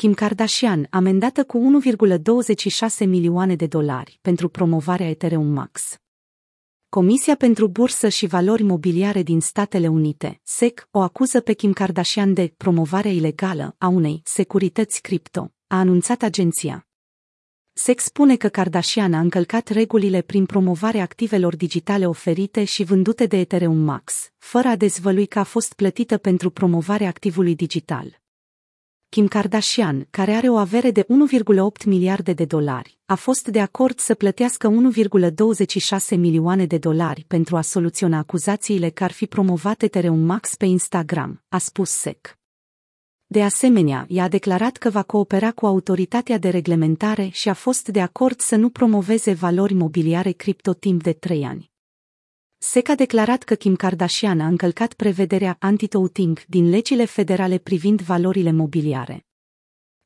Kim Kardashian, amendată cu 1,26 milioane de dolari pentru promovarea Ethereum Max. Comisia pentru Bursă și Valori Mobiliare din Statele Unite, SEC, o acuză pe Kim Kardashian de promovare ilegală a unei securități cripto, a anunțat agenția. SEC spune că Kardashian a încălcat regulile prin promovarea activelor digitale oferite și vândute de Ethereum Max, fără a dezvălui că a fost plătită pentru promovarea activului digital. Kim Kardashian, care are o avere de 1,8 miliarde de dolari, a fost de acord să plătească 1,26 milioane de dolari pentru a soluționa acuzațiile că ar fi promovat Ethereum Max pe Instagram, a spus SEC. De asemenea, ea a declarat că va coopera cu autoritatea de reglementare și a fost de acord să nu promoveze valori mobiliare cripto timp de trei ani. SEC a declarat că Kim Kardashian a încălcat prevederea anti-touting din legile federale privind valorile mobiliare.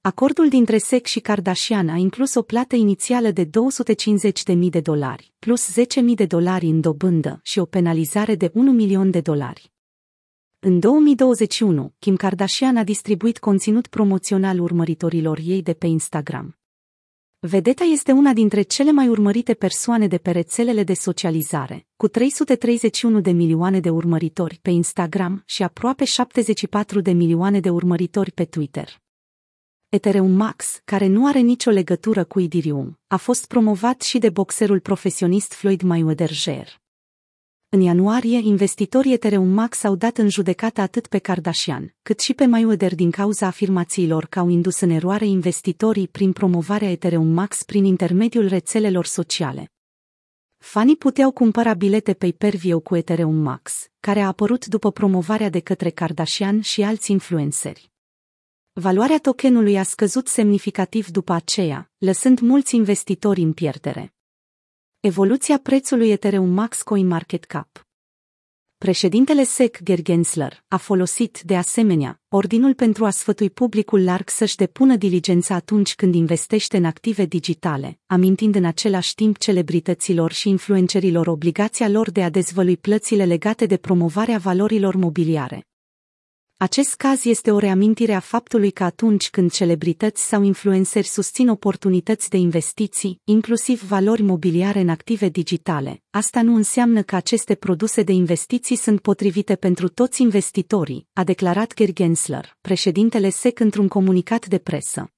Acordul dintre SEC și Kardashian a inclus o plată inițială de 250.000 de dolari, plus 10.000 de dolari în dobândă și o penalizare de 1 milion de dolari. În 2021, Kim Kardashian a distribuit conținut promoțional urmăritorilor ei de pe Instagram. Vedeta este una dintre cele mai urmărite persoane de pe rețelele de socializare, cu 331 de milioane de urmăritori pe Instagram și aproape 74 de milioane de urmăritori pe Twitter. Ethereum Max, care nu are nicio legătură cu Ethereum, a fost promovat și de boxerul profesionist Floyd Mayweather. În ianuarie, investitorii Ethereum Max au dat în judecată atât pe Kardashian, cât și pe Mayweather din cauza afirmațiilor că au indus în eroare investitorii prin promovarea Ethereum Max prin intermediul rețelelor sociale. Fanii puteau cumpăra bilete pay-per-view cu Ethereum Max, care a apărut după promovarea de către Kardashian și alți influenceri. Valoarea tokenului a scăzut semnificativ după aceea, lăsând mulți investitori în pierdere. Evoluția prețului Ethereum Max Coin Market Cap Președintele SEC Gergensler a folosit, de asemenea, ordinul pentru a sfătui publicul larg să-și depună diligența atunci când investește în active digitale, amintind în același timp celebrităților și influencerilor obligația lor de a dezvălui plățile legate de promovarea valorilor mobiliare. Acest caz este o reamintire a faptului că atunci când celebrități sau influenceri susțin oportunități de investiții, inclusiv valori mobiliare în active digitale, asta nu înseamnă că aceste produse de investiții sunt potrivite pentru toți investitorii, a declarat Gensler, președintele SEC într-un comunicat de presă.